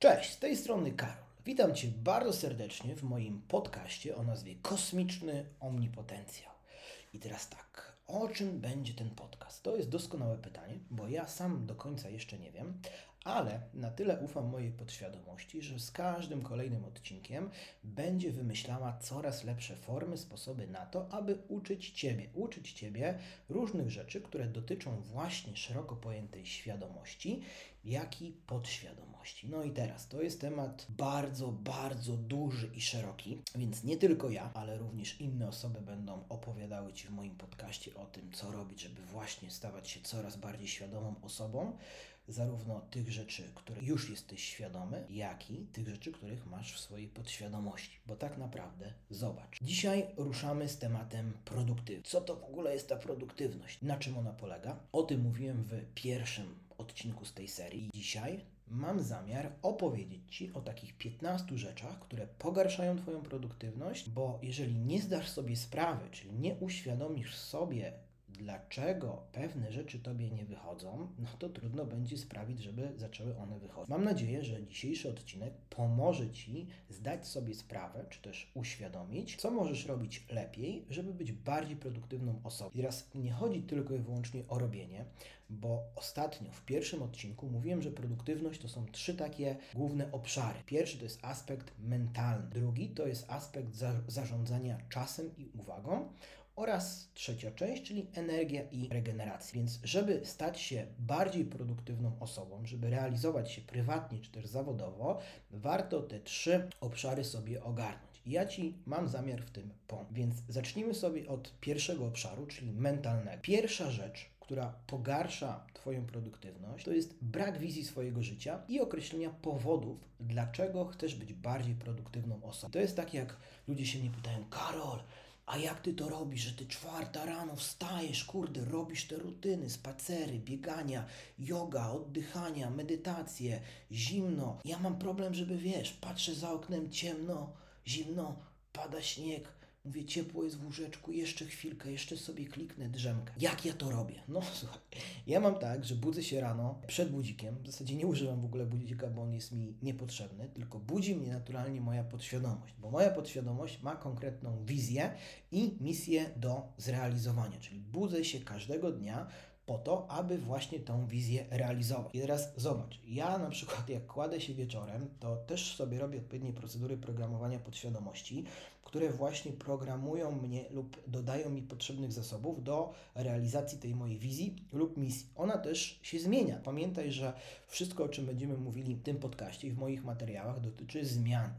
Cześć, z tej strony Karol. Witam Cię bardzo serdecznie w moim podcaście o nazwie Kosmiczny Omnipotencjał. I teraz tak, o czym będzie ten podcast? To jest doskonałe pytanie, bo ja sam do końca jeszcze nie wiem, ale na tyle ufam mojej podświadomości, że z każdym kolejnym odcinkiem będzie wymyślała coraz lepsze formy, sposoby na to, aby uczyć Ciebie, uczyć Ciebie różnych rzeczy, które dotyczą właśnie szeroko pojętej świadomości, jak i podświadomości. No i teraz to jest temat bardzo, bardzo duży i szeroki, więc nie tylko ja, ale również inne osoby będą opowiadały Ci w moim podcaście o tym, co robić, żeby właśnie stawać się coraz bardziej świadomą osobą zarówno tych rzeczy, które już jesteś świadomy, jak i tych rzeczy, których masz w swojej podświadomości. Bo tak naprawdę zobacz. Dzisiaj ruszamy z tematem produktywności. Co to w ogóle jest ta produktywność? Na czym ona polega? O tym mówiłem w pierwszym odcinku z tej serii. Dzisiaj mam zamiar opowiedzieć Ci o takich 15 rzeczach, które pogarszają Twoją produktywność, bo jeżeli nie zdasz sobie sprawy, czyli nie uświadomisz sobie, dlaczego pewne rzeczy tobie nie wychodzą, no to trudno będzie sprawić, żeby zaczęły one wychodzić. Mam nadzieję, że dzisiejszy odcinek pomoże ci zdać sobie sprawę, czy też uświadomić, co możesz robić lepiej, żeby być bardziej produktywną osobą. I teraz nie chodzi tylko i wyłącznie o robienie, bo ostatnio w pierwszym odcinku mówiłem, że produktywność to są trzy takie główne obszary. Pierwszy to jest aspekt mentalny, drugi to jest aspekt za zarządzania czasem i uwagą oraz trzecia część, czyli energia i regeneracja. Więc żeby stać się bardziej produktywną osobą, żeby realizować się prywatnie czy też zawodowo, warto te trzy obszary sobie ogarnąć. Ja Ci mam zamiar w tym pomóc. Więc zacznijmy sobie od pierwszego obszaru, czyli mentalnego. Pierwsza rzecz, która pogarsza Twoją produktywność, to jest brak wizji swojego życia i określenia powodów, dlaczego chcesz być bardziej produktywną osobą. To jest tak, jak ludzie się mnie pytają, Karol, a jak ty to robisz, że ty czwarta rano wstajesz, kurde, robisz te rutyny, spacery, biegania, yoga, oddychania, medytacje, zimno. Ja mam problem, żeby wiesz, patrzę za oknem ciemno, zimno, pada śnieg, Mówię, ciepło jest w łóżeczku, jeszcze chwilkę, jeszcze sobie kliknę drzemkę. Jak ja to robię? No słuchaj, ja mam tak, że budzę się rano przed budzikiem. W zasadzie nie używam w ogóle budzika, bo on jest mi niepotrzebny, tylko budzi mnie naturalnie moja podświadomość, bo moja podświadomość ma konkretną wizję i misję do zrealizowania. Czyli budzę się każdego dnia po to, aby właśnie tą wizję realizować. I teraz zobacz, ja na przykład jak kładę się wieczorem, to też sobie robię odpowiednie procedury programowania podświadomości, które właśnie programują mnie lub dodają mi potrzebnych zasobów do realizacji tej mojej wizji lub misji. Ona też się zmienia. Pamiętaj, że wszystko, o czym będziemy mówili w tym podcaście i w moich materiałach, dotyczy zmian,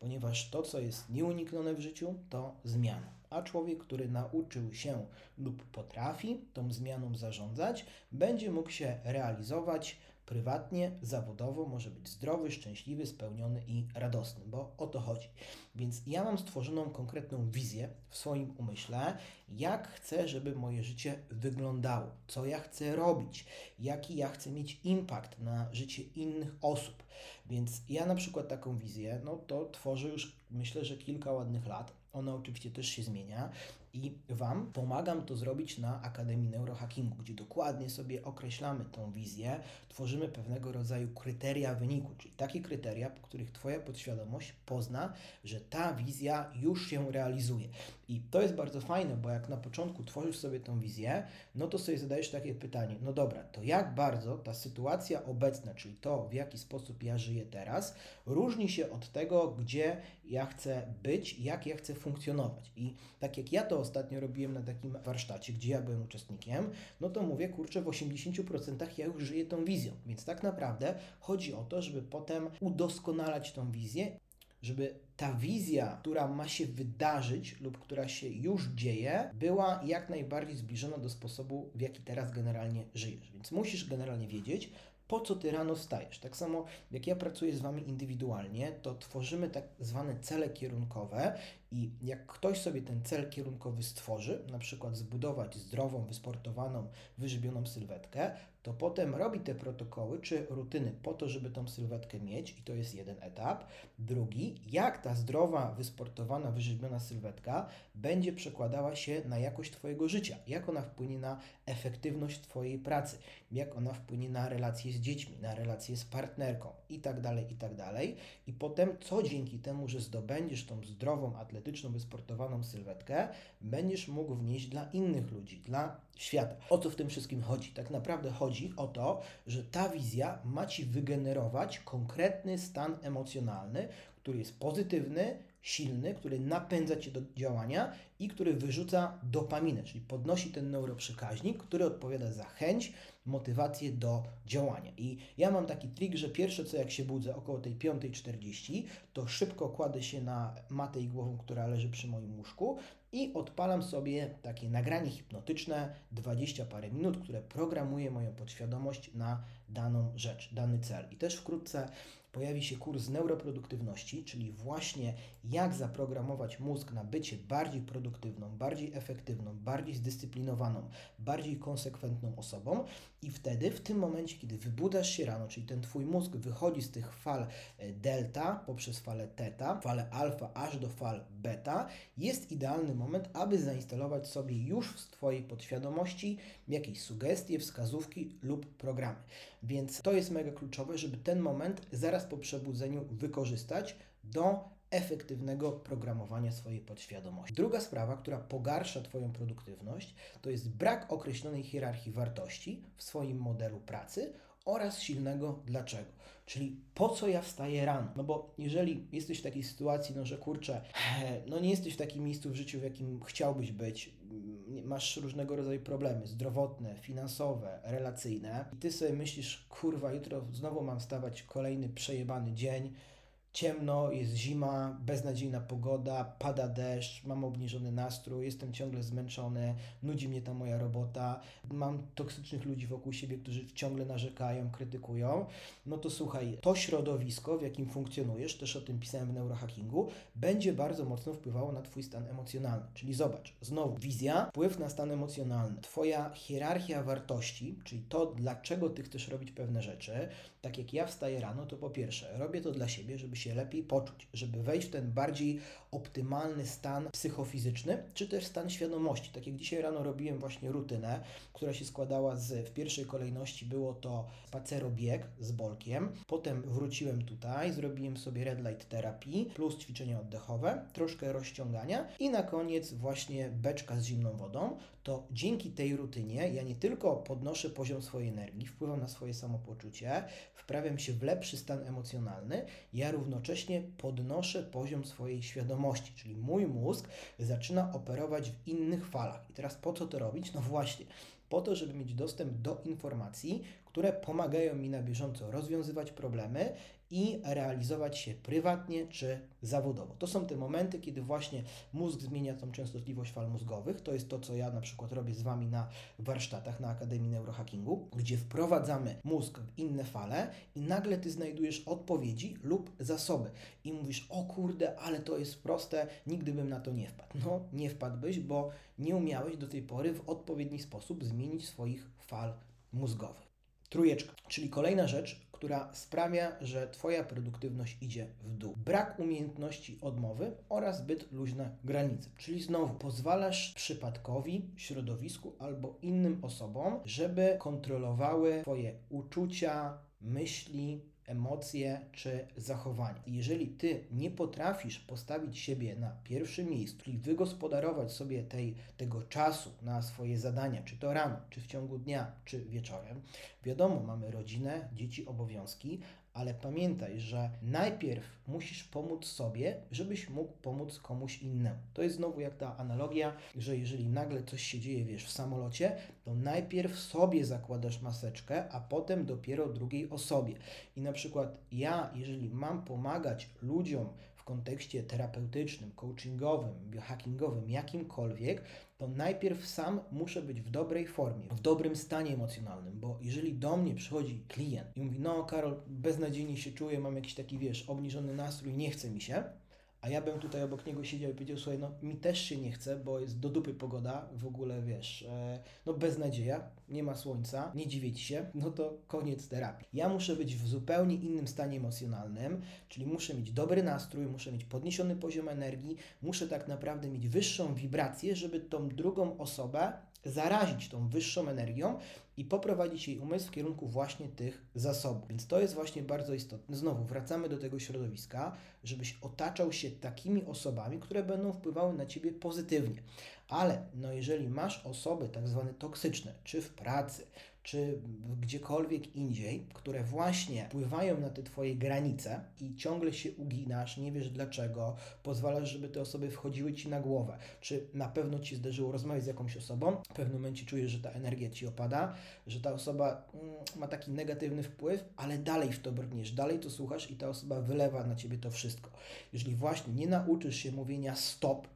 ponieważ to, co jest nieuniknione w życiu, to zmiana a człowiek, który nauczył się lub potrafi tą zmianą zarządzać, będzie mógł się realizować prywatnie, zawodowo, może być zdrowy, szczęśliwy, spełniony i radosny, bo o to chodzi. Więc ja mam stworzoną konkretną wizję w swoim umyśle, jak chcę, żeby moje życie wyglądało, co ja chcę robić, jaki ja chcę mieć impact na życie innych osób. Więc ja na przykład taką wizję, no to tworzę już myślę, że kilka ładnych lat. Ona oczywiście też się zmienia i Wam pomagam to zrobić na Akademii Neurohackingu, gdzie dokładnie sobie określamy tą wizję, tworzymy pewnego rodzaju kryteria wyniku, czyli takie kryteria, po których Twoja podświadomość pozna, że ta wizja już się realizuje. I to jest bardzo fajne, bo jak na początku tworzysz sobie tą wizję, no to sobie zadajesz takie pytanie, no dobra, to jak bardzo ta sytuacja obecna, czyli to, w jaki sposób ja żyję teraz, różni się od tego, gdzie ja chcę być, jak ja chcę funkcjonować. I tak jak ja to ostatnio robiłem na takim warsztacie, gdzie ja byłem uczestnikiem, no to mówię, kurczę, w 80% ja już żyję tą wizją. Więc tak naprawdę chodzi o to, żeby potem udoskonalać tą wizję żeby ta wizja, która ma się wydarzyć lub która się już dzieje, była jak najbardziej zbliżona do sposobu, w jaki teraz generalnie żyjesz. Więc musisz generalnie wiedzieć, po co ty rano wstajesz. Tak samo jak ja pracuję z wami indywidualnie, to tworzymy tak zwane cele kierunkowe i jak ktoś sobie ten cel kierunkowy stworzy, na przykład zbudować zdrową, wysportowaną, wyżybioną sylwetkę, to potem robi te protokoły czy rutyny po to, żeby tą sylwetkę mieć i to jest jeden etap. Drugi, jak ta zdrowa, wysportowana, wyrzeźbiona sylwetka będzie przekładała się na jakość Twojego życia, jak ona wpłynie na efektywność Twojej pracy, jak ona wpłynie na relacje z dziećmi, na relacje z partnerką i tak dalej, i tak dalej. I potem, co dzięki temu, że zdobędziesz tą zdrową, atletyczną, wysportowaną sylwetkę, będziesz mógł wnieść dla innych ludzi, dla świata. O co w tym wszystkim chodzi? Tak naprawdę chodzi o to, że ta wizja ma Ci wygenerować konkretny stan emocjonalny, który jest pozytywny, silny, który napędza Cię do działania i który wyrzuca dopaminę, czyli podnosi ten neuroprzekaźnik, który odpowiada za chęć, motywację do działania. I ja mam taki trik, że pierwsze co jak się budzę około tej 5.40, to szybko kładę się na matę i głową, która leży przy moim łóżku i odpalam sobie takie nagranie hipnotyczne, 20 parę minut, które programuje moją podświadomość na daną rzecz, dany cel. I też wkrótce pojawi się kurs neuroproduktywności, czyli właśnie jak zaprogramować mózg na bycie bardziej produktywną, bardziej efektywną, bardziej zdyscyplinowaną, bardziej konsekwentną osobą. I wtedy, w tym momencie, kiedy wybudzasz się rano, czyli ten Twój mózg wychodzi z tych fal e, delta poprzez falę teta, falę alfa aż do fal beta, jest idealny moment, aby zainstalować sobie już w Twojej podświadomości jakieś sugestie, wskazówki lub programy. Więc to jest mega kluczowe, żeby ten moment zaraz po przebudzeniu wykorzystać do efektywnego programowania swojej podświadomości. Druga sprawa, która pogarsza Twoją produktywność, to jest brak określonej hierarchii wartości w swoim modelu pracy oraz silnego dlaczego. Czyli po co ja wstaję rano? No bo jeżeli jesteś w takiej sytuacji, no że kurczę, no nie jesteś w takim miejscu w życiu, w jakim chciałbyś być, masz różnego rodzaju problemy zdrowotne, finansowe, relacyjne i ty sobie myślisz, kurwa, jutro znowu mam stawać kolejny przejebany dzień, ciemno, jest zima, beznadziejna pogoda, pada deszcz, mam obniżony nastrój, jestem ciągle zmęczony, nudzi mnie ta moja robota, mam toksycznych ludzi wokół siebie, którzy ciągle narzekają, krytykują, no to słuchaj, to środowisko, w jakim funkcjonujesz, też o tym pisałem w neurohackingu, będzie bardzo mocno wpływało na Twój stan emocjonalny. Czyli zobacz, znowu, wizja, wpływ na stan emocjonalny, Twoja hierarchia wartości, czyli to, dlaczego Ty chcesz robić pewne rzeczy, tak jak ja wstaję rano, to po pierwsze, robię to dla siebie, żeby się lepiej poczuć, żeby wejść w ten bardziej optymalny stan psychofizyczny, czy też stan świadomości. Tak jak dzisiaj rano robiłem właśnie rutynę, która się składała z, w pierwszej kolejności było to spacerobieg z bolkiem, potem wróciłem tutaj, zrobiłem sobie red light terapii, plus ćwiczenia oddechowe, troszkę rozciągania i na koniec właśnie beczka z zimną wodą, to dzięki tej rutynie ja nie tylko podnoszę poziom swojej energii, wpływam na swoje samopoczucie, wprawiam się w lepszy stan emocjonalny, ja równocześnie podnoszę poziom swojej świadomości, czyli mój mózg zaczyna operować w innych falach. I teraz po co to robić? No właśnie, po to, żeby mieć dostęp do informacji, które pomagają mi na bieżąco rozwiązywać problemy i realizować się prywatnie czy zawodowo. To są te momenty, kiedy właśnie mózg zmienia tą częstotliwość fal mózgowych. To jest to, co ja na przykład robię z Wami na warsztatach na Akademii Neurohackingu, gdzie wprowadzamy mózg w inne fale i nagle Ty znajdujesz odpowiedzi lub zasoby i mówisz, o kurde, ale to jest proste, nigdy bym na to nie wpadł. No, nie wpadłbyś, bo nie umiałeś do tej pory w odpowiedni sposób zmienić swoich fal mózgowych. Trójeczka, czyli kolejna rzecz, która sprawia, że Twoja produktywność idzie w dół. Brak umiejętności odmowy oraz zbyt luźne granice. Czyli znowu pozwalasz przypadkowi, środowisku albo innym osobom, żeby kontrolowały Twoje uczucia, myśli, emocje czy zachowanie. Jeżeli ty nie potrafisz postawić siebie na pierwszym miejscu, czyli wygospodarować sobie tej, tego czasu na swoje zadania, czy to rano, czy w ciągu dnia, czy wieczorem, wiadomo, mamy rodzinę, dzieci, obowiązki, ale pamiętaj, że najpierw musisz pomóc sobie, żebyś mógł pomóc komuś innemu. To jest znowu jak ta analogia, że jeżeli nagle coś się dzieje, wiesz, w samolocie, to najpierw sobie zakładasz maseczkę, a potem dopiero drugiej osobie. I na przykład ja, jeżeli mam pomagać ludziom w kontekście terapeutycznym, coachingowym, biohackingowym, jakimkolwiek, to najpierw sam muszę być w dobrej formie, w dobrym stanie emocjonalnym, bo jeżeli do mnie przychodzi klient i mówi, no Karol, beznadziejnie się czuję, mam jakiś taki, wiesz, obniżony nastrój, nie chce mi się, a ja bym tutaj obok niego siedział i powiedział, słuchaj, no mi też się nie chce, bo jest do dupy pogoda, w ogóle wiesz, e, no beznadzieja, nie ma słońca, nie dziwię ci się, no to koniec terapii. Ja muszę być w zupełnie innym stanie emocjonalnym, czyli muszę mieć dobry nastrój, muszę mieć podniesiony poziom energii, muszę tak naprawdę mieć wyższą wibrację, żeby tą drugą osobę zarazić tą wyższą energią i poprowadzić jej umysł w kierunku właśnie tych zasobów. Więc to jest właśnie bardzo istotne. Znowu wracamy do tego środowiska, żebyś otaczał się takimi osobami, które będą wpływały na ciebie pozytywnie. Ale no jeżeli masz osoby tak zwane toksyczne, czy w pracy, czy gdziekolwiek indziej, które właśnie wpływają na te Twoje granice i ciągle się uginasz, nie wiesz dlaczego, pozwalasz, żeby te osoby wchodziły Ci na głowę, czy na pewno Ci zdarzyło rozmawiać z jakąś osobą, w pewnym momencie czujesz, że ta energia Ci opada, że ta osoba mm, ma taki negatywny wpływ, ale dalej w to brniesz, dalej to słuchasz i ta osoba wylewa na Ciebie to wszystko. Jeżeli właśnie nie nauczysz się mówienia stop,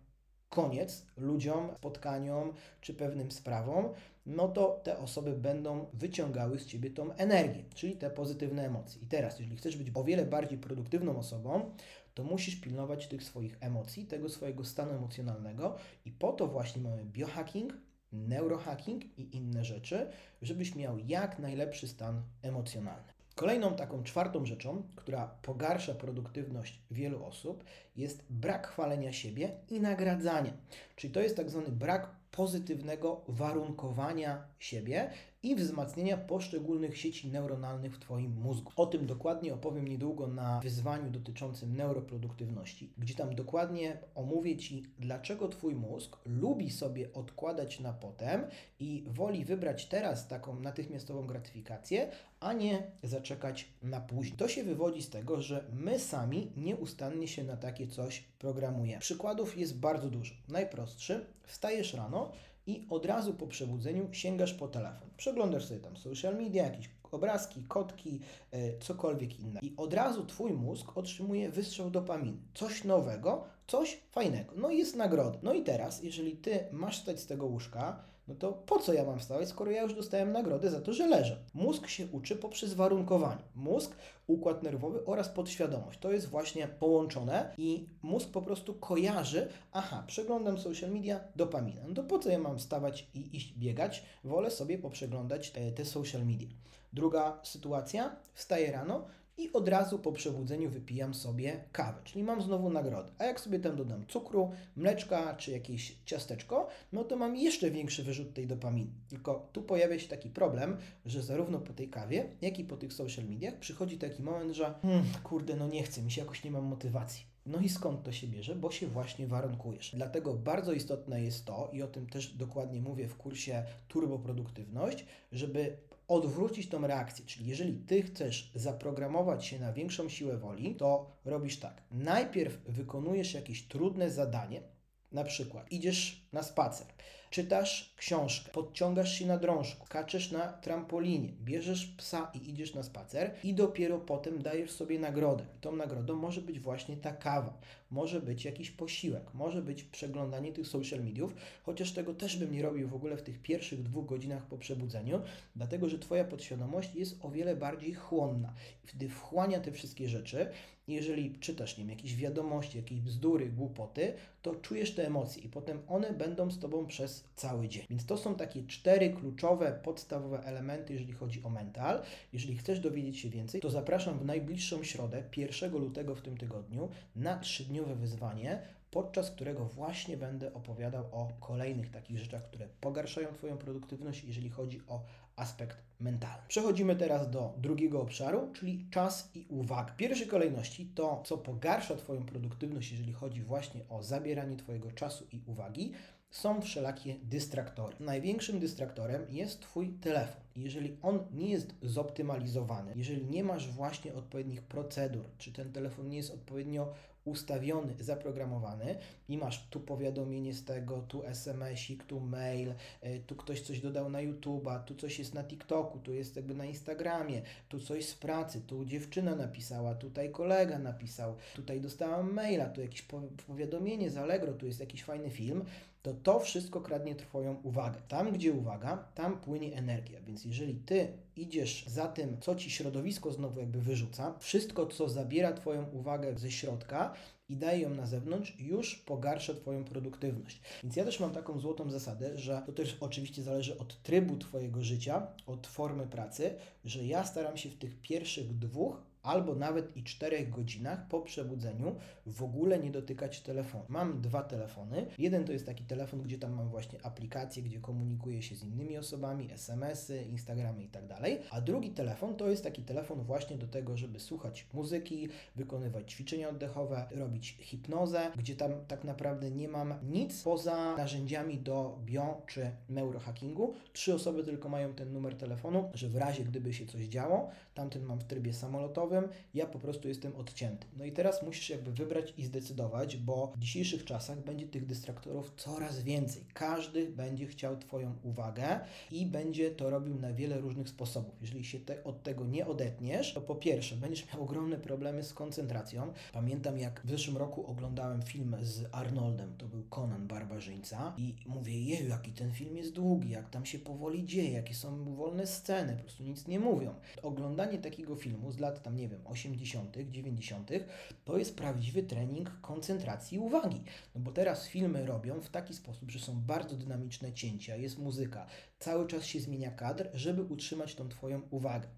koniec ludziom, spotkaniom czy pewnym sprawom, no to te osoby będą wyciągały z ciebie tą energię, czyli te pozytywne emocje. I teraz, jeżeli chcesz być o wiele bardziej produktywną osobą, to musisz pilnować tych swoich emocji, tego swojego stanu emocjonalnego i po to właśnie mamy biohacking, neurohacking i inne rzeczy, żebyś miał jak najlepszy stan emocjonalny. Kolejną taką czwartą rzeczą, która pogarsza produktywność wielu osób, jest brak chwalenia siebie i nagradzania. Czyli to jest tak zwany brak pozytywnego warunkowania siebie i wzmacniania poszczególnych sieci neuronalnych w Twoim mózgu. O tym dokładnie opowiem niedługo na wyzwaniu dotyczącym neuroproduktywności, gdzie tam dokładnie omówię Ci, dlaczego Twój mózg lubi sobie odkładać na potem i woli wybrać teraz taką natychmiastową gratyfikację, a nie zaczekać na później. To się wywodzi z tego, że my sami nieustannie się na takie coś programujemy. Przykładów jest bardzo dużo. Najprostszy, wstajesz rano i od razu po przebudzeniu sięgasz po telefon. Przeglądasz sobie tam social media, jakieś obrazki, kotki, e, cokolwiek inne. I od razu Twój mózg otrzymuje wystrzał dopaminy. Coś nowego, coś fajnego. No i jest nagroda. No i teraz, jeżeli Ty masz stać z tego łóżka, no to po co ja mam wstawać, skoro ja już dostałem nagrodę za to, że leżę? Mózg się uczy poprzez warunkowanie. Mózg, układ nerwowy oraz podświadomość. To jest właśnie połączone i mózg po prostu kojarzy, aha, przeglądam social media, dopamina. No to po co ja mam wstawać i iść biegać? Wolę sobie poprzeglądać te, te social media. Druga sytuacja, wstaję rano i od razu po przebudzeniu wypijam sobie kawę, czyli mam znowu nagrodę. A jak sobie tam dodam cukru, mleczka czy jakieś ciasteczko, no to mam jeszcze większy wyrzut tej dopaminy. Tylko tu pojawia się taki problem, że zarówno po tej kawie, jak i po tych social mediach przychodzi taki moment, że hmm, kurde, no nie chcę, mi się jakoś nie mam motywacji. No i skąd to się bierze? Bo się właśnie warunkujesz. Dlatego bardzo istotne jest to, i o tym też dokładnie mówię w kursie Turboproduktywność, żeby odwrócić tą reakcję. Czyli jeżeli ty chcesz zaprogramować się na większą siłę woli, to robisz tak. Najpierw wykonujesz jakieś trudne zadanie, na przykład idziesz na spacer, czytasz książkę, podciągasz się na drążku, kaczesz na trampolinie, bierzesz psa i idziesz na spacer i dopiero potem dajesz sobie nagrodę. I tą nagrodą może być właśnie ta kawa, może być jakiś posiłek, może być przeglądanie tych social mediów, chociaż tego też bym nie robił w ogóle w tych pierwszych dwóch godzinach po przebudzeniu, dlatego że Twoja podświadomość jest o wiele bardziej chłonna. Gdy wchłania te wszystkie rzeczy, jeżeli czytasz wiem, jakieś wiadomości, jakieś bzdury, głupoty, to czujesz te emocje i potem one będą z Tobą przez cały dzień. Więc to są takie cztery kluczowe, podstawowe elementy, jeżeli chodzi o mental. Jeżeli chcesz dowiedzieć się więcej, to zapraszam w najbliższą środę, 1 lutego w tym tygodniu, na trzydniowe wyzwanie, podczas którego właśnie będę opowiadał o kolejnych takich rzeczach, które pogarszają Twoją produktywność, jeżeli chodzi o aspekt mentalny. Przechodzimy teraz do drugiego obszaru, czyli czas i uwaga. W pierwszej kolejności to, co pogarsza Twoją produktywność, jeżeli chodzi właśnie o zabieranie Twojego czasu i uwagi, są wszelakie dystraktory. Największym dystraktorem jest Twój telefon. Jeżeli on nie jest zoptymalizowany, jeżeli nie masz właśnie odpowiednich procedur, czy ten telefon nie jest odpowiednio ustawiony, zaprogramowany i masz tu powiadomienie z tego, tu SMS-ik, tu mail, e, tu ktoś coś dodał na YouTube'a, tu coś jest na TikToku, tu jest jakby na Instagramie, tu coś z pracy, tu dziewczyna napisała, tutaj kolega napisał, tutaj dostałam maila, tu jakieś powiadomienie z Allegro, tu jest jakiś fajny film, to to wszystko kradnie Twoją uwagę. Tam, gdzie uwaga, tam płynie energia, więc jeżeli ty idziesz za tym, co ci środowisko znowu jakby wyrzuca, wszystko, co zabiera twoją uwagę ze środka i daje ją na zewnątrz, już pogarsza twoją produktywność. Więc ja też mam taką złotą zasadę, że to też oczywiście zależy od trybu twojego życia, od formy pracy, że ja staram się w tych pierwszych dwóch albo nawet i 4 godzinach po przebudzeniu w ogóle nie dotykać telefonu. Mam dwa telefony. Jeden to jest taki telefon, gdzie tam mam właśnie aplikacje, gdzie komunikuję się z innymi osobami, SMS-y, Instagramy i tak dalej. A drugi telefon to jest taki telefon właśnie do tego, żeby słuchać muzyki, wykonywać ćwiczenia oddechowe, robić hipnozę, gdzie tam tak naprawdę nie mam nic poza narzędziami do bio czy neurohackingu. Trzy osoby tylko mają ten numer telefonu, że w razie gdyby się coś działo, tamten mam w trybie samolotowym, ja po prostu jestem odcięty. No i teraz musisz jakby wybrać i zdecydować, bo w dzisiejszych czasach będzie tych dystraktorów coraz więcej. Każdy będzie chciał Twoją uwagę i będzie to robił na wiele różnych sposobów. Jeżeli się te, od tego nie odetniesz, to po pierwsze będziesz miał ogromne problemy z koncentracją. Pamiętam jak w zeszłym roku oglądałem film z Arnoldem, to był Conan Barbarzyńca i mówię, jeju, jaki ten film jest długi, jak tam się powoli dzieje, jakie są wolne sceny, po prostu nic nie mówią. Oglądanie takiego filmu z lat tam, nie wiem, 80., 90., to jest prawdziwy trening koncentracji uwagi. No bo teraz filmy robią w taki sposób, że są bardzo dynamiczne cięcia, jest muzyka, cały czas się zmienia kadr, żeby utrzymać tą Twoją uwagę.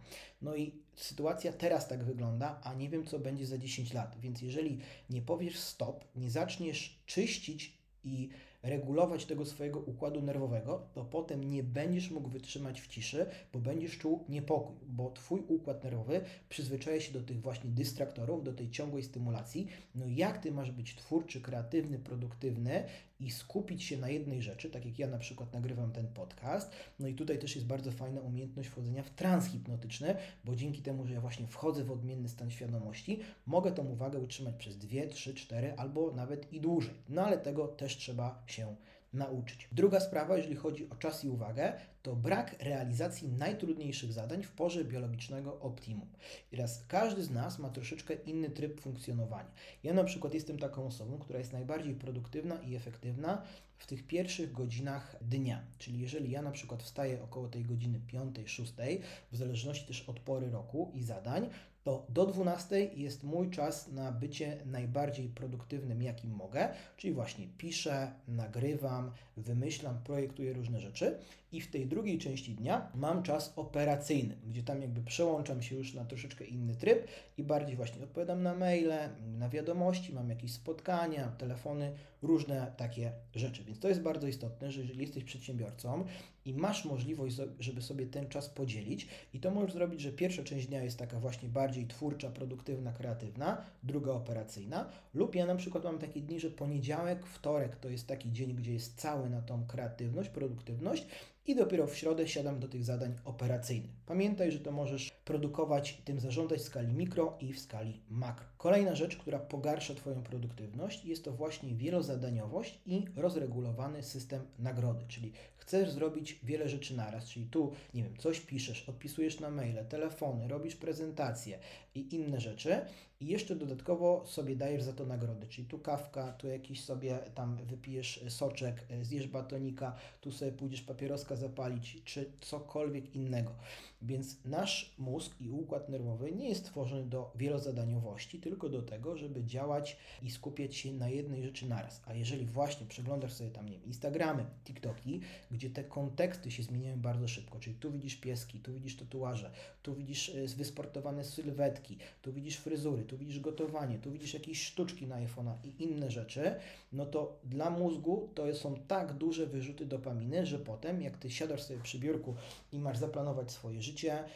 No i sytuacja teraz tak wygląda, a nie wiem, co będzie za 10 lat. Więc jeżeli nie powiesz stop, nie zaczniesz czyścić i regulować tego swojego układu nerwowego, to potem nie będziesz mógł wytrzymać w ciszy, bo będziesz czuł niepokój, bo Twój układ nerwowy przyzwyczaja się do tych właśnie dystraktorów, do tej ciągłej stymulacji. No jak Ty masz być twórczy, kreatywny, produktywny i skupić się na jednej rzeczy, tak jak ja na przykład nagrywam ten podcast. No i tutaj też jest bardzo fajna umiejętność wchodzenia w trans hipnotyczny, bo dzięki temu, że ja właśnie wchodzę w odmienny stan świadomości, mogę tą uwagę utrzymać przez 2, 3, 4 albo nawet i dłużej. No ale tego też trzeba się nauczyć. Druga sprawa, jeżeli chodzi o czas i uwagę, to brak realizacji najtrudniejszych zadań w porze biologicznego optimum. I teraz każdy z nas ma troszeczkę inny tryb funkcjonowania. Ja na przykład jestem taką osobą, która jest najbardziej produktywna i efektywna w tych pierwszych godzinach dnia. Czyli jeżeli ja na przykład wstaję około tej godziny 5-6, w zależności też od pory roku i zadań, to do 12 jest mój czas na bycie najbardziej produktywnym, jakim mogę, czyli właśnie piszę, nagrywam, wymyślam, projektuję różne rzeczy. I w tej drugiej części dnia mam czas operacyjny, gdzie tam jakby przełączam się już na troszeczkę inny tryb i bardziej właśnie odpowiadam na maile, na wiadomości, mam jakieś spotkania, telefony, różne takie rzeczy. Więc to jest bardzo istotne, że jeżeli jesteś przedsiębiorcą i masz możliwość, żeby sobie ten czas podzielić, i to możesz zrobić, że pierwsza część dnia jest taka właśnie bardziej twórcza, produktywna, kreatywna, druga operacyjna, lub ja na przykład mam takie dni, że poniedziałek, wtorek to jest taki dzień, gdzie jest cały na tą kreatywność, produktywność, i dopiero w środę siadam do tych zadań operacyjnych. Pamiętaj, że to możesz produkować, tym zarządzać w skali mikro i w skali makro. Kolejna rzecz, która pogarsza Twoją produktywność, jest to właśnie wielozadaniowość i rozregulowany system nagrody, czyli chcesz zrobić wiele rzeczy naraz, czyli tu, nie wiem, coś piszesz, odpisujesz na maile, telefony, robisz prezentacje i inne rzeczy i jeszcze dodatkowo sobie dajesz za to nagrody, czyli tu kawka, tu jakiś sobie tam wypijesz soczek, zjesz batonika, tu sobie pójdziesz papieroska zapalić, czy cokolwiek innego. Więc nasz mózg i układ nerwowy nie jest stworzony do wielozadaniowości, tylko do tego, żeby działać i skupiać się na jednej rzeczy naraz. A jeżeli właśnie przeglądasz sobie tam, nie wiem, Instagramy, TikToki, gdzie te konteksty się zmieniają bardzo szybko, czyli tu widzisz pieski, tu widzisz tatuaże, tu widzisz e, wysportowane sylwetki, tu widzisz fryzury, tu widzisz gotowanie, tu widzisz jakieś sztuczki na iPhone'a i inne rzeczy, no to dla mózgu to są tak duże wyrzuty dopaminy, że potem jak ty siadasz sobie przy biurku i masz zaplanować swoje życie,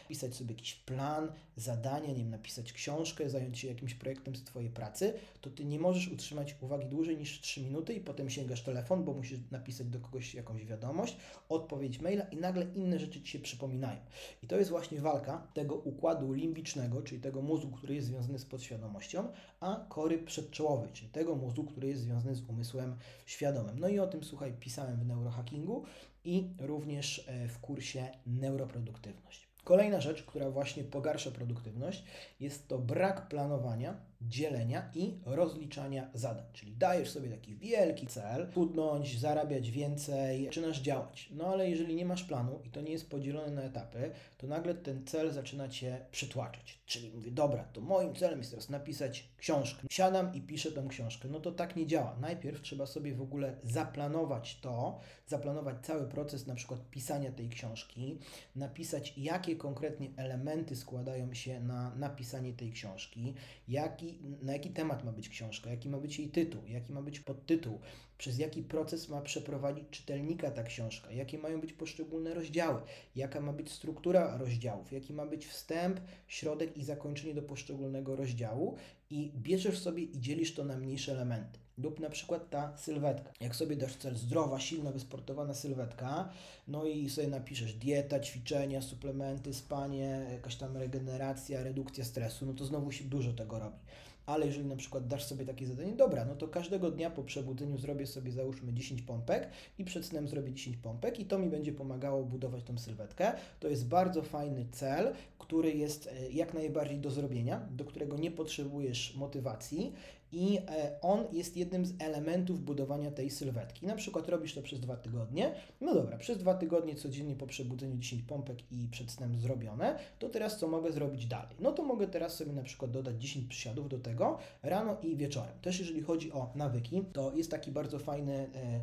pisać sobie jakiś plan, zadanie, nie wiem, napisać książkę, zająć się jakimś projektem z Twojej pracy, to Ty nie możesz utrzymać uwagi dłużej niż 3 minuty i potem sięgasz telefon, bo musisz napisać do kogoś jakąś wiadomość, odpowiedź maila i nagle inne rzeczy Ci się przypominają. I to jest właśnie walka tego układu limbicznego, czyli tego mózgu, który jest związany z podświadomością, a kory przedczołowej, czyli tego mózgu, który jest związany z umysłem świadomym. No i o tym, słuchaj, pisałem w neurohackingu i również e, w kursie neuroproduktywność. Kolejna rzecz, która właśnie pogarsza produktywność, jest to brak planowania dzielenia i rozliczania zadań. Czyli dajesz sobie taki wielki cel, chudnąć, zarabiać więcej, zaczynasz działać. No ale jeżeli nie masz planu i to nie jest podzielone na etapy, to nagle ten cel zaczyna cię przytłaczać. Czyli mówię, dobra, to moim celem jest teraz napisać książkę. Siadam i piszę tą książkę. No to tak nie działa. Najpierw trzeba sobie w ogóle zaplanować to, zaplanować cały proces na przykład pisania tej książki, napisać jakie konkretnie elementy składają się na napisanie tej książki, jaki, na jaki temat ma być książka, jaki ma być jej tytuł, jaki ma być podtytuł, przez jaki proces ma przeprowadzić czytelnika ta książka, jakie mają być poszczególne rozdziały, jaka ma być struktura rozdziałów, jaki ma być wstęp, środek i zakończenie do poszczególnego rozdziału i bierzesz sobie i dzielisz to na mniejsze elementy. Lub na przykład ta sylwetka. Jak sobie dasz cel zdrowa, silna, wysportowana sylwetka, no i sobie napiszesz dieta, ćwiczenia, suplementy, spanie, jakaś tam regeneracja, redukcja stresu, no to znowu się dużo tego robi ale jeżeli na przykład dasz sobie takie zadanie, dobra, no to każdego dnia po przebudzeniu zrobię sobie załóżmy 10 pompek i przed snem zrobię 10 pompek i to mi będzie pomagało budować tą sylwetkę. To jest bardzo fajny cel, który jest e, jak najbardziej do zrobienia, do którego nie potrzebujesz motywacji i e, on jest jednym z elementów budowania tej sylwetki. Na przykład robisz to przez dwa tygodnie. No dobra, przez dwa tygodnie codziennie po przebudzeniu 10 pompek i przed snem zrobione, to teraz co mogę zrobić dalej? No to mogę teraz sobie na przykład dodać 10 przysiadów do tego rano i wieczorem. Też jeżeli chodzi o nawyki, to jest taki bardzo fajny e,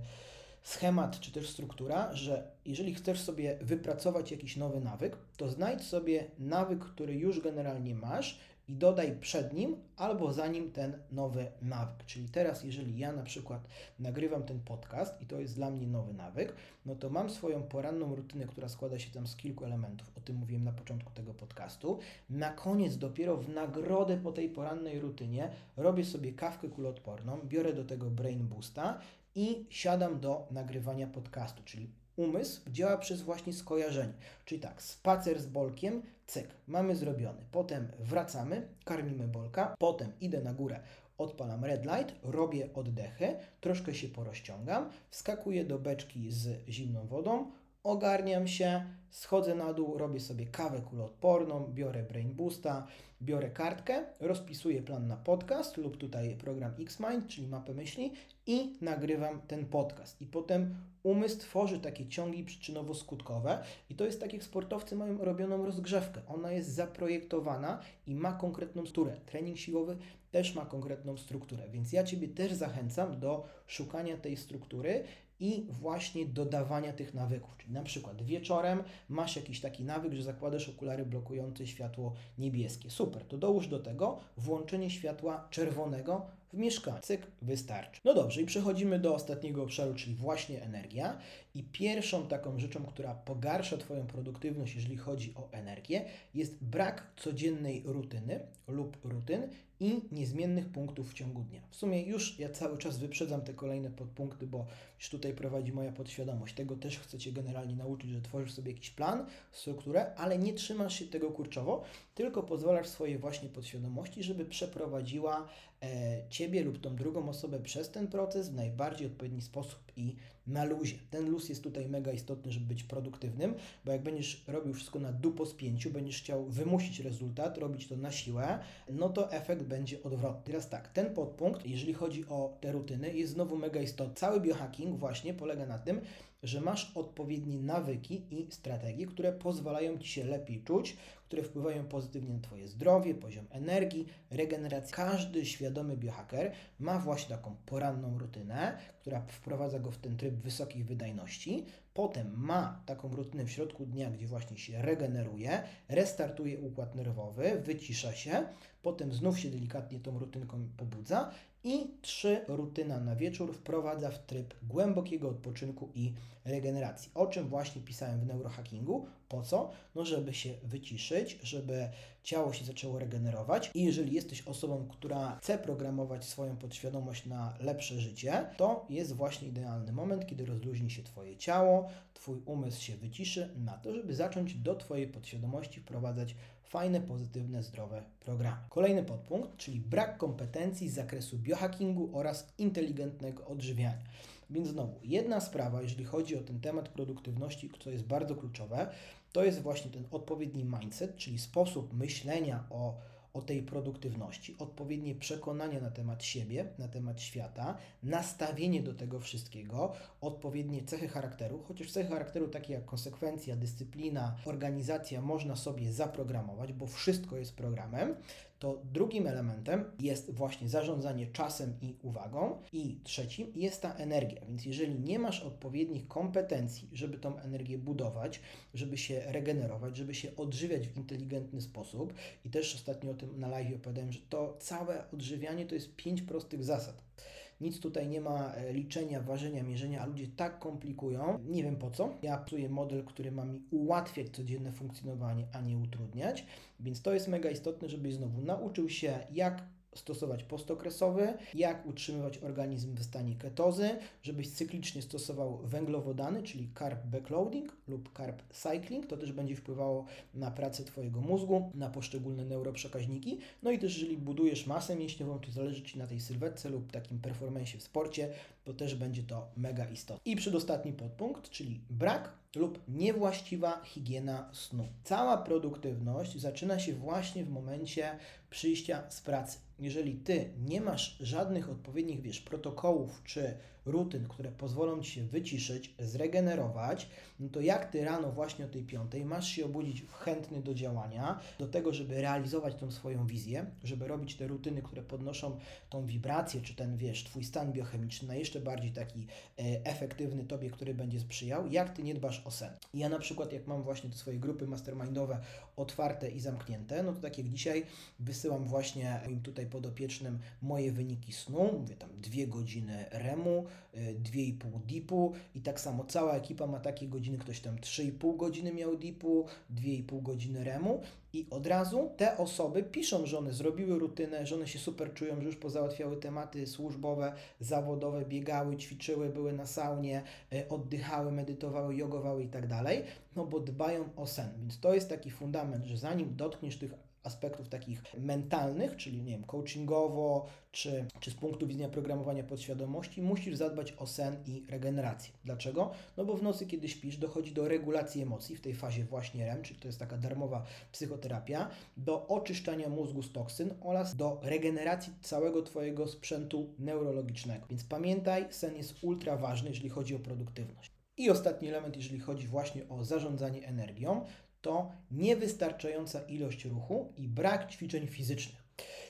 schemat czy też struktura, że jeżeli chcesz sobie wypracować jakiś nowy nawyk, to znajdź sobie nawyk, który już generalnie masz i dodaj przed nim albo za nim ten nowy nawyk. Czyli teraz, jeżeli ja na przykład nagrywam ten podcast i to jest dla mnie nowy nawyk, no to mam swoją poranną rutynę, która składa się tam z kilku elementów. O tym mówiłem na początku tego podcastu. Na koniec, dopiero w nagrodę po tej porannej rutynie, robię sobie kawkę kuloodporną, biorę do tego Brain Boosta i siadam do nagrywania podcastu, czyli umysł działa przez właśnie skojarzenie. Czyli tak, spacer z bolkiem, cyk, mamy zrobiony. Potem wracamy, karmimy bolka, potem idę na górę, odpalam red light, robię oddechy, troszkę się porozciągam, wskakuję do beczki z zimną wodą, ogarniam się, schodzę na dół, robię sobie kawę kuloodporną, biorę Brain Boosta, biorę kartkę, rozpisuję plan na podcast lub tutaj program Xmind, czyli mapę myśli i nagrywam ten podcast. I potem umysł tworzy takie ciągi przyczynowo-skutkowe i to jest tak jak sportowcy mają robioną rozgrzewkę. Ona jest zaprojektowana i ma konkretną strukturę. Trening siłowy też ma konkretną strukturę, więc ja Ciebie też zachęcam do szukania tej struktury i właśnie dodawania tych nawyków. Czyli na przykład wieczorem masz jakiś taki nawyk, że zakładasz okulary blokujące światło niebieskie. Super, to dołóż do tego włączenie światła czerwonego w mieszkaniu. Cyk, wystarczy. No dobrze, i przechodzimy do ostatniego obszaru, czyli właśnie energia. I pierwszą taką rzeczą, która pogarsza Twoją produktywność, jeżeli chodzi o energię, jest brak codziennej rutyny lub rutyn i niezmiennych punktów w ciągu dnia. W sumie już ja cały czas wyprzedzam te kolejne podpunkty, bo już tutaj prowadzi moja podświadomość. Tego też chcę Cię generalnie nauczyć, że tworzysz sobie jakiś plan, strukturę, ale nie trzymasz się tego kurczowo, tylko pozwalasz swojej właśnie podświadomości, żeby przeprowadziła e, Ciebie lub tą drugą osobę przez ten proces w najbardziej odpowiedni sposób i na luzie. Ten luz jest tutaj mega istotny, żeby być produktywnym, bo jak będziesz robił wszystko na dupo spięciu, będziesz chciał wymusić rezultat, robić to na siłę, no to efekt będzie odwrotny. Teraz tak, ten podpunkt, jeżeli chodzi o te rutyny, jest znowu mega istotny. Cały biohacking właśnie polega na tym, że masz odpowiednie nawyki i strategie, które pozwalają Ci się lepiej czuć, które wpływają pozytywnie na Twoje zdrowie, poziom energii, regenerację. Każdy świadomy biohacker ma właśnie taką poranną rutynę, która wprowadza go w ten tryb wysokiej wydajności. Potem ma taką rutynę w środku dnia, gdzie właśnie się regeneruje, restartuje układ nerwowy, wycisza się, potem znów się delikatnie tą rutynką pobudza i trzy rutyna na wieczór wprowadza w tryb głębokiego odpoczynku i regeneracji. O czym właśnie pisałem w neurohackingu. Po co? No, żeby się wyciszyć, żeby ciało się zaczęło regenerować. I jeżeli jesteś osobą, która chce programować swoją podświadomość na lepsze życie, to jest właśnie idealny moment, kiedy rozluźni się Twoje ciało, Twój umysł się wyciszy na to, żeby zacząć do Twojej podświadomości wprowadzać fajne, pozytywne, zdrowe programy. Kolejny podpunkt, czyli brak kompetencji z zakresu biohackingu oraz inteligentnego odżywiania. Więc znowu, jedna sprawa, jeżeli chodzi o ten temat produktywności, co jest bardzo kluczowe, to jest właśnie ten odpowiedni mindset, czyli sposób myślenia o o tej produktywności, odpowiednie przekonania na temat siebie, na temat świata, nastawienie do tego wszystkiego, odpowiednie cechy charakteru, chociaż cechy charakteru takie jak konsekwencja, dyscyplina, organizacja można sobie zaprogramować, bo wszystko jest programem, to drugim elementem jest właśnie zarządzanie czasem i uwagą, i trzecim jest ta energia. Więc jeżeli nie masz odpowiednich kompetencji, żeby tą energię budować, żeby się regenerować, żeby się odżywiać w inteligentny sposób, i też ostatnio o tym na live opowiadałem, że to całe odżywianie to jest pięć prostych zasad. Nic tutaj nie ma e, liczenia, ważenia, mierzenia, a ludzie tak komplikują. Nie wiem po co. Ja psuję model, który ma mi ułatwiać codzienne funkcjonowanie, a nie utrudniać. Więc to jest mega istotne, żebyś znowu nauczył się, jak stosować postokresowy, jak utrzymywać organizm w stanie ketozy, żebyś cyklicznie stosował węglowodany, czyli carb backloading lub carb cycling, to też będzie wpływało na pracę Twojego mózgu, na poszczególne neuroprzekaźniki. No i też jeżeli budujesz masę mięśniową, to zależy Ci na tej sylwetce lub takim performanceie w sporcie, to też będzie to mega istotne. I przedostatni podpunkt, czyli brak lub niewłaściwa higiena snu. Cała produktywność zaczyna się właśnie w momencie przyjścia z pracy. Jeżeli ty nie masz żadnych odpowiednich, wiesz, protokołów czy rutyn, które pozwolą ci się wyciszyć, zregenerować, no to jak ty rano właśnie o tej piątej masz się obudzić chętny do działania, do tego, żeby realizować tą swoją wizję, żeby robić te rutyny, które podnoszą tą wibrację, czy ten, wiesz, twój stan biochemiczny na jeszcze bardziej taki e, efektywny tobie, który będzie sprzyjał, jak ty nie dbasz o sen. Ja na przykład, jak mam właśnie te swoje grupy mastermindowe otwarte i zamknięte, no to tak jak dzisiaj wysyłam właśnie im tutaj podopiecznym moje wyniki snu, mówię tam dwie godziny REMu, 2,5 dipu i tak samo cała ekipa ma takie godziny, ktoś tam 3,5 godziny miał dipu, 2,5 godziny REMu i od razu te osoby piszą, że one zrobiły rutynę, że one się super czują, że już pozałatwiały tematy służbowe, zawodowe, biegały, ćwiczyły, były na saunie, e, oddychały, medytowały, jogowały i tak dalej, no bo dbają o sen. Więc to jest taki fundament, że zanim dotkniesz tych aspektów takich mentalnych, czyli nie wiem, coachingowo, czy, czy z punktu widzenia programowania podświadomości, musisz zadbać o sen i regenerację. Dlaczego? No bo w nocy, kiedy śpisz, dochodzi do regulacji emocji w tej fazie właśnie REM, czyli to jest taka darmowa psychoterapia, do oczyszczania mózgu z toksyn oraz do regeneracji całego Twojego sprzętu neurologicznego. Więc pamiętaj, sen jest ultra ważny, jeżeli chodzi o produktywność. I ostatni element, jeżeli chodzi właśnie o zarządzanie energią, to niewystarczająca ilość ruchu i brak ćwiczeń fizycznych.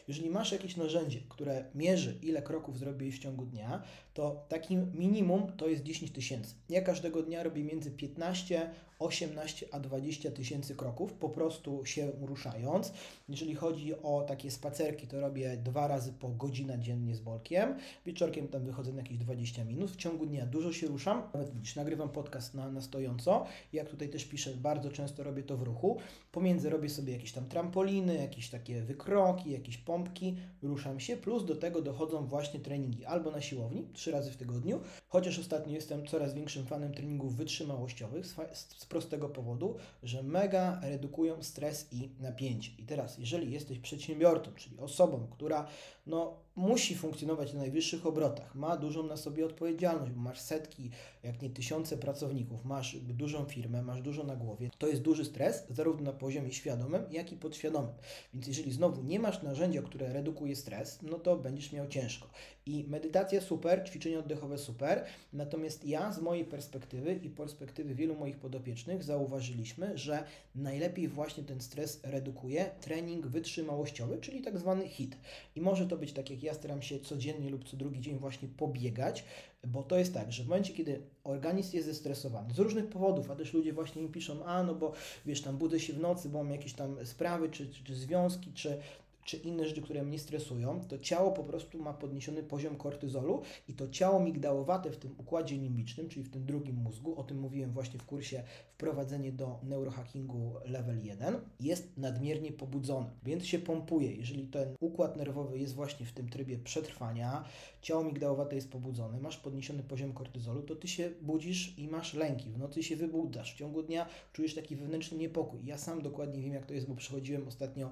Jeżeli masz jakieś narzędzie, które mierzy, ile kroków zrobiłeś w ciągu dnia, to takim minimum to jest 10 tysięcy. Ja każdego dnia robię między 15 18 a 20 tysięcy kroków, po prostu się ruszając. Jeżeli chodzi o takie spacerki, to robię dwa razy po godzina dziennie z Bolkiem. Wieczorkiem tam wychodzę na jakieś 20 minut. W ciągu dnia dużo się ruszam. Nawet widzisz, nagrywam podcast na, na stojąco. Jak tutaj też piszę, bardzo często robię to w ruchu. Pomiędzy robię sobie jakieś tam trampoliny, jakieś takie wykroki, jakieś pompki, ruszam się. Plus do tego dochodzą właśnie treningi albo na siłowni, trzy razy w tygodniu, chociaż ostatnio jestem coraz większym fanem treningów wytrzymałościowych z, z prostego powodu, że mega redukują stres i napięcie. I teraz, jeżeli jesteś przedsiębiorcą, czyli osobą, która no, musi funkcjonować na najwyższych obrotach, ma dużą na sobie odpowiedzialność, bo masz setki, jak nie tysiące pracowników, masz dużą firmę, masz dużo na głowie, to jest duży stres, zarówno na poziomie świadomym, jak i podświadomym. Więc jeżeli znowu nie masz narzędzia, które redukuje stres, no to będziesz miał ciężko. I medytacja super, ćwiczenia oddechowe super, natomiast ja z mojej perspektywy i perspektywy wielu moich podopiecznych zauważyliśmy, że najlepiej właśnie ten stres redukuje trening wytrzymałościowy, czyli tak zwany HIT. I może to być tak, jak ja staram się codziennie lub co drugi dzień właśnie pobiegać, bo to jest tak, że w momencie, kiedy organizm jest zestresowany z różnych powodów, a też ludzie właśnie mi piszą, a no bo wiesz, tam budzę się w nocy, bo mam jakieś tam sprawy, czy, czy, czy związki, czy czy inne rzeczy, które mnie stresują, to ciało po prostu ma podniesiony poziom kortyzolu i to ciało migdałowate w tym układzie limbicznym, czyli w tym drugim mózgu, o tym mówiłem właśnie w kursie Wprowadzenie do neurohackingu level 1, jest nadmiernie pobudzone, więc się pompuje. Jeżeli ten układ nerwowy jest właśnie w tym trybie przetrwania, ciało migdałowate jest pobudzone, masz podniesiony poziom kortyzolu, to ty się budzisz i masz lęki. W nocy się wybudzasz, w ciągu dnia czujesz taki wewnętrzny niepokój. Ja sam dokładnie wiem, jak to jest, bo przechodziłem ostatnio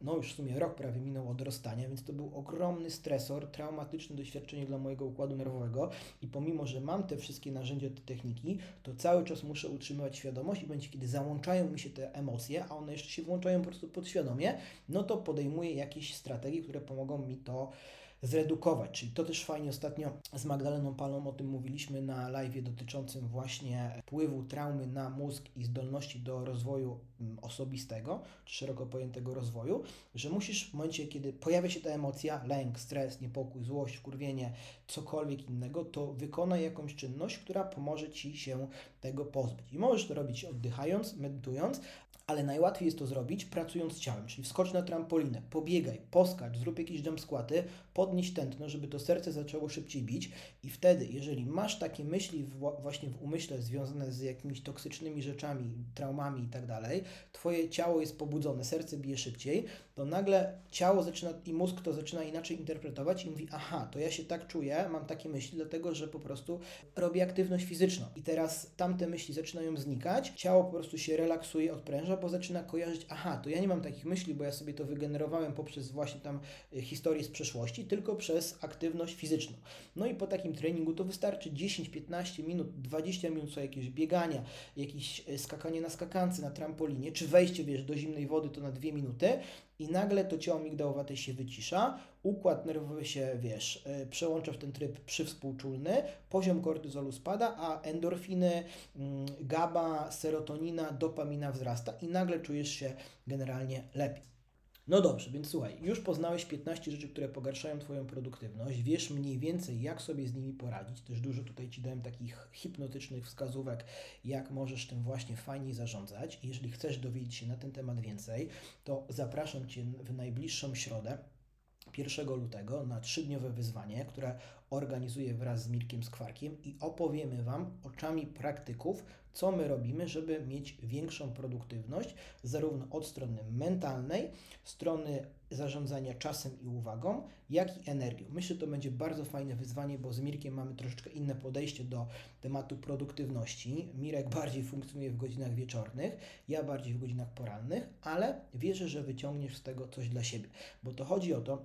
no już w sumie rok prawie minął od rozstania, więc to był ogromny stresor, traumatyczne doświadczenie dla mojego układu nerwowego i pomimo, że mam te wszystkie narzędzia, te techniki, to cały czas muszę utrzymywać świadomość i będzie, kiedy załączają mi się te emocje, a one jeszcze się włączają po prostu podświadomie, no to podejmuję jakieś strategie, które pomogą mi to zredukować. Czyli to też fajnie ostatnio z Magdaleną Palą o tym mówiliśmy na live dotyczącym właśnie wpływu traumy na mózg i zdolności do rozwoju mm, osobistego, czy szeroko pojętego rozwoju, że musisz w momencie, kiedy pojawia się ta emocja, lęk, stres, niepokój, złość, wkurwienie, cokolwiek innego, to wykonaj jakąś czynność, która pomoże Ci się tego pozbyć. I możesz to robić oddychając, medytując, ale najłatwiej jest to zrobić pracując ciałem, czyli wskocz na trampolinę, pobiegaj, poskacz, zrób jakieś jump squaty, podnieś tętno, żeby to serce zaczęło szybciej bić i wtedy, jeżeli masz takie myśli właśnie w umyśle związane z jakimiś toksycznymi rzeczami, traumami i tak dalej, twoje ciało jest pobudzone, serce bije szybciej, to nagle ciało zaczyna i mózg to zaczyna inaczej interpretować i mówi, aha, to ja się tak czuję, mam takie myśli, dlatego że po prostu robię aktywność fizyczną. I teraz tamte myśli zaczynają znikać, ciało po prostu się relaksuje, odpręża, bo zaczyna kojarzyć, aha, to ja nie mam takich myśli, bo ja sobie to wygenerowałem poprzez właśnie tam y, historię z przeszłości, tylko przez aktywność fizyczną. No i po takim treningu to wystarczy 10-15 minut, 20 minut co jakieś biegania, jakieś y, skakanie na skakance, na trampolinie, czy wejście, wiesz, do zimnej wody to na 2 minuty i nagle to ciało migdałowate się wycisza, układ nerwowy się, wiesz, y, przełącza w ten tryb przywspółczulny, poziom kortyzolu spada, a endorfiny, mm, GABA, serotonina, dopamina wzrasta i nagle czujesz się generalnie lepiej. No dobrze, więc słuchaj, już poznałeś 15 rzeczy, które pogarszają Twoją produktywność, wiesz mniej więcej, jak sobie z nimi poradzić. Też dużo tutaj Ci dałem takich hipnotycznych wskazówek, jak możesz tym właśnie fajniej zarządzać. Jeżeli chcesz dowiedzieć się na ten temat więcej, to zapraszam Cię w najbliższą środę. 1 lutego na trzydniowe wyzwanie, które organizuję wraz z Mirkiem Skwarkiem i opowiemy Wam oczami praktyków, co my robimy, żeby mieć większą produktywność, zarówno od strony mentalnej, strony zarządzania czasem i uwagą, jak i energią. Myślę, że to będzie bardzo fajne wyzwanie, bo z Mirkiem mamy troszeczkę inne podejście do tematu produktywności. Mirek bardziej funkcjonuje w godzinach wieczornych, ja bardziej w godzinach porannych, ale wierzę, że wyciągniesz z tego coś dla siebie, bo to chodzi o to,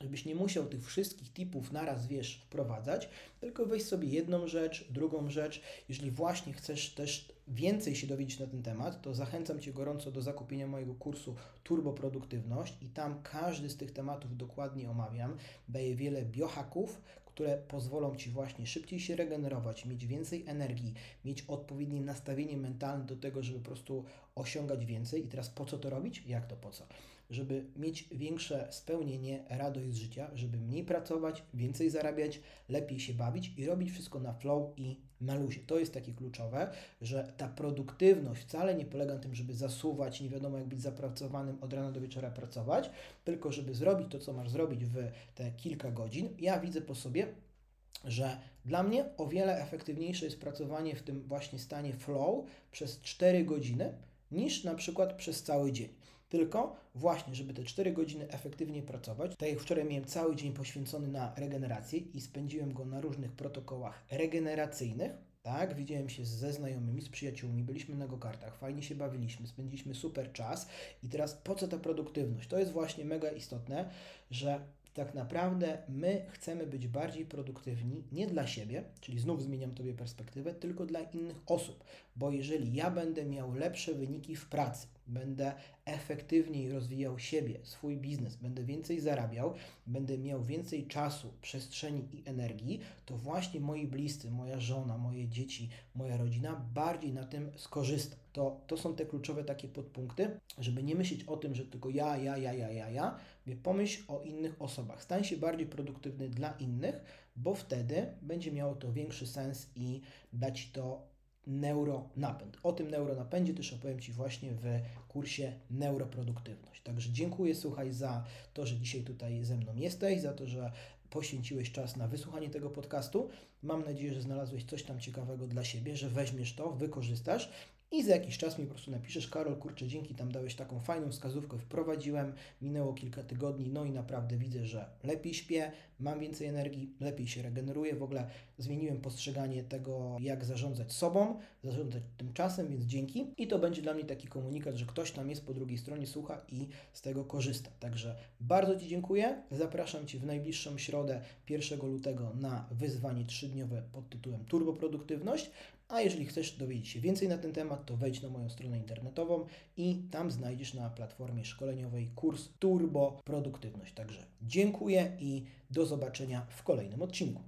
żebyś nie musiał tych wszystkich tipów naraz, wiesz, wprowadzać, tylko weź sobie jedną rzecz, drugą rzecz. Jeżeli właśnie chcesz też więcej się dowiedzieć na ten temat, to zachęcam Cię gorąco do zakupienia mojego kursu Turbo Produktywność i tam każdy z tych tematów dokładnie omawiam. Daję wiele biohaków, które pozwolą Ci właśnie szybciej się regenerować, mieć więcej energii, mieć odpowiednie nastawienie mentalne do tego, żeby po prostu osiągać więcej. I teraz po co to robić? Jak to po co? Żeby mieć większe spełnienie, radość z życia, żeby mniej pracować, więcej zarabiać, lepiej się bawić i robić wszystko na flow i na luzie. To jest takie kluczowe, że ta produktywność wcale nie polega na tym, żeby zasuwać, nie wiadomo jak być zapracowanym od rana do wieczora pracować, tylko żeby zrobić to, co masz zrobić w te kilka godzin. Ja widzę po sobie, że dla mnie o wiele efektywniejsze jest pracowanie w tym właśnie stanie flow przez 4 godziny niż na przykład przez cały dzień. Tylko właśnie, żeby te 4 godziny efektywnie pracować, tak jak wczoraj miałem cały dzień poświęcony na regenerację i spędziłem go na różnych protokołach regeneracyjnych, tak, widziałem się ze znajomymi, z przyjaciółmi, byliśmy na go-kartach, fajnie się bawiliśmy, spędziliśmy super czas i teraz po co ta produktywność? To jest właśnie mega istotne, że tak naprawdę my chcemy być bardziej produktywni nie dla siebie, czyli znów zmieniam Tobie perspektywę, tylko dla innych osób, bo jeżeli ja będę miał lepsze wyniki w pracy, będę efektywniej rozwijał siebie, swój biznes, będę więcej zarabiał, będę miał więcej czasu, przestrzeni i energii, to właśnie moi bliscy, moja żona, moje dzieci, moja rodzina bardziej na tym skorzysta. To, to są te kluczowe takie podpunkty, żeby nie myśleć o tym, że tylko ja, ja, ja, ja, ja, ja. Pomyśl o innych osobach. Stań się bardziej produktywny dla innych, bo wtedy będzie miało to większy sens i dać to neuronapęd. O tym neuronapędzie też opowiem Ci właśnie w kursie Neuroproduktywność. Także dziękuję, słuchaj, za to, że dzisiaj tutaj ze mną jesteś, za to, że poświęciłeś czas na wysłuchanie tego podcastu. Mam nadzieję, że znalazłeś coś tam ciekawego dla siebie, że weźmiesz to, wykorzystasz i za jakiś czas mi po prostu napiszesz, Karol, kurczę, dzięki, tam dałeś taką fajną wskazówkę, wprowadziłem, minęło kilka tygodni, no i naprawdę widzę, że lepiej śpię, mam więcej energii, lepiej się regeneruję. W ogóle zmieniłem postrzeganie tego, jak zarządzać sobą, zarządzać tym czasem, więc dzięki. I to będzie dla mnie taki komunikat, że ktoś tam jest po drugiej stronie, słucha i z tego korzysta. Także bardzo Ci dziękuję. Zapraszam Cię w najbliższą środę 1 lutego na wyzwanie trzydniowe pod tytułem Turboproduktywność. A jeżeli chcesz dowiedzieć się więcej na ten temat, to wejdź na moją stronę internetową i tam znajdziesz na platformie szkoleniowej kurs Turbo Produktywność. Także dziękuję i do zobaczenia w kolejnym odcinku.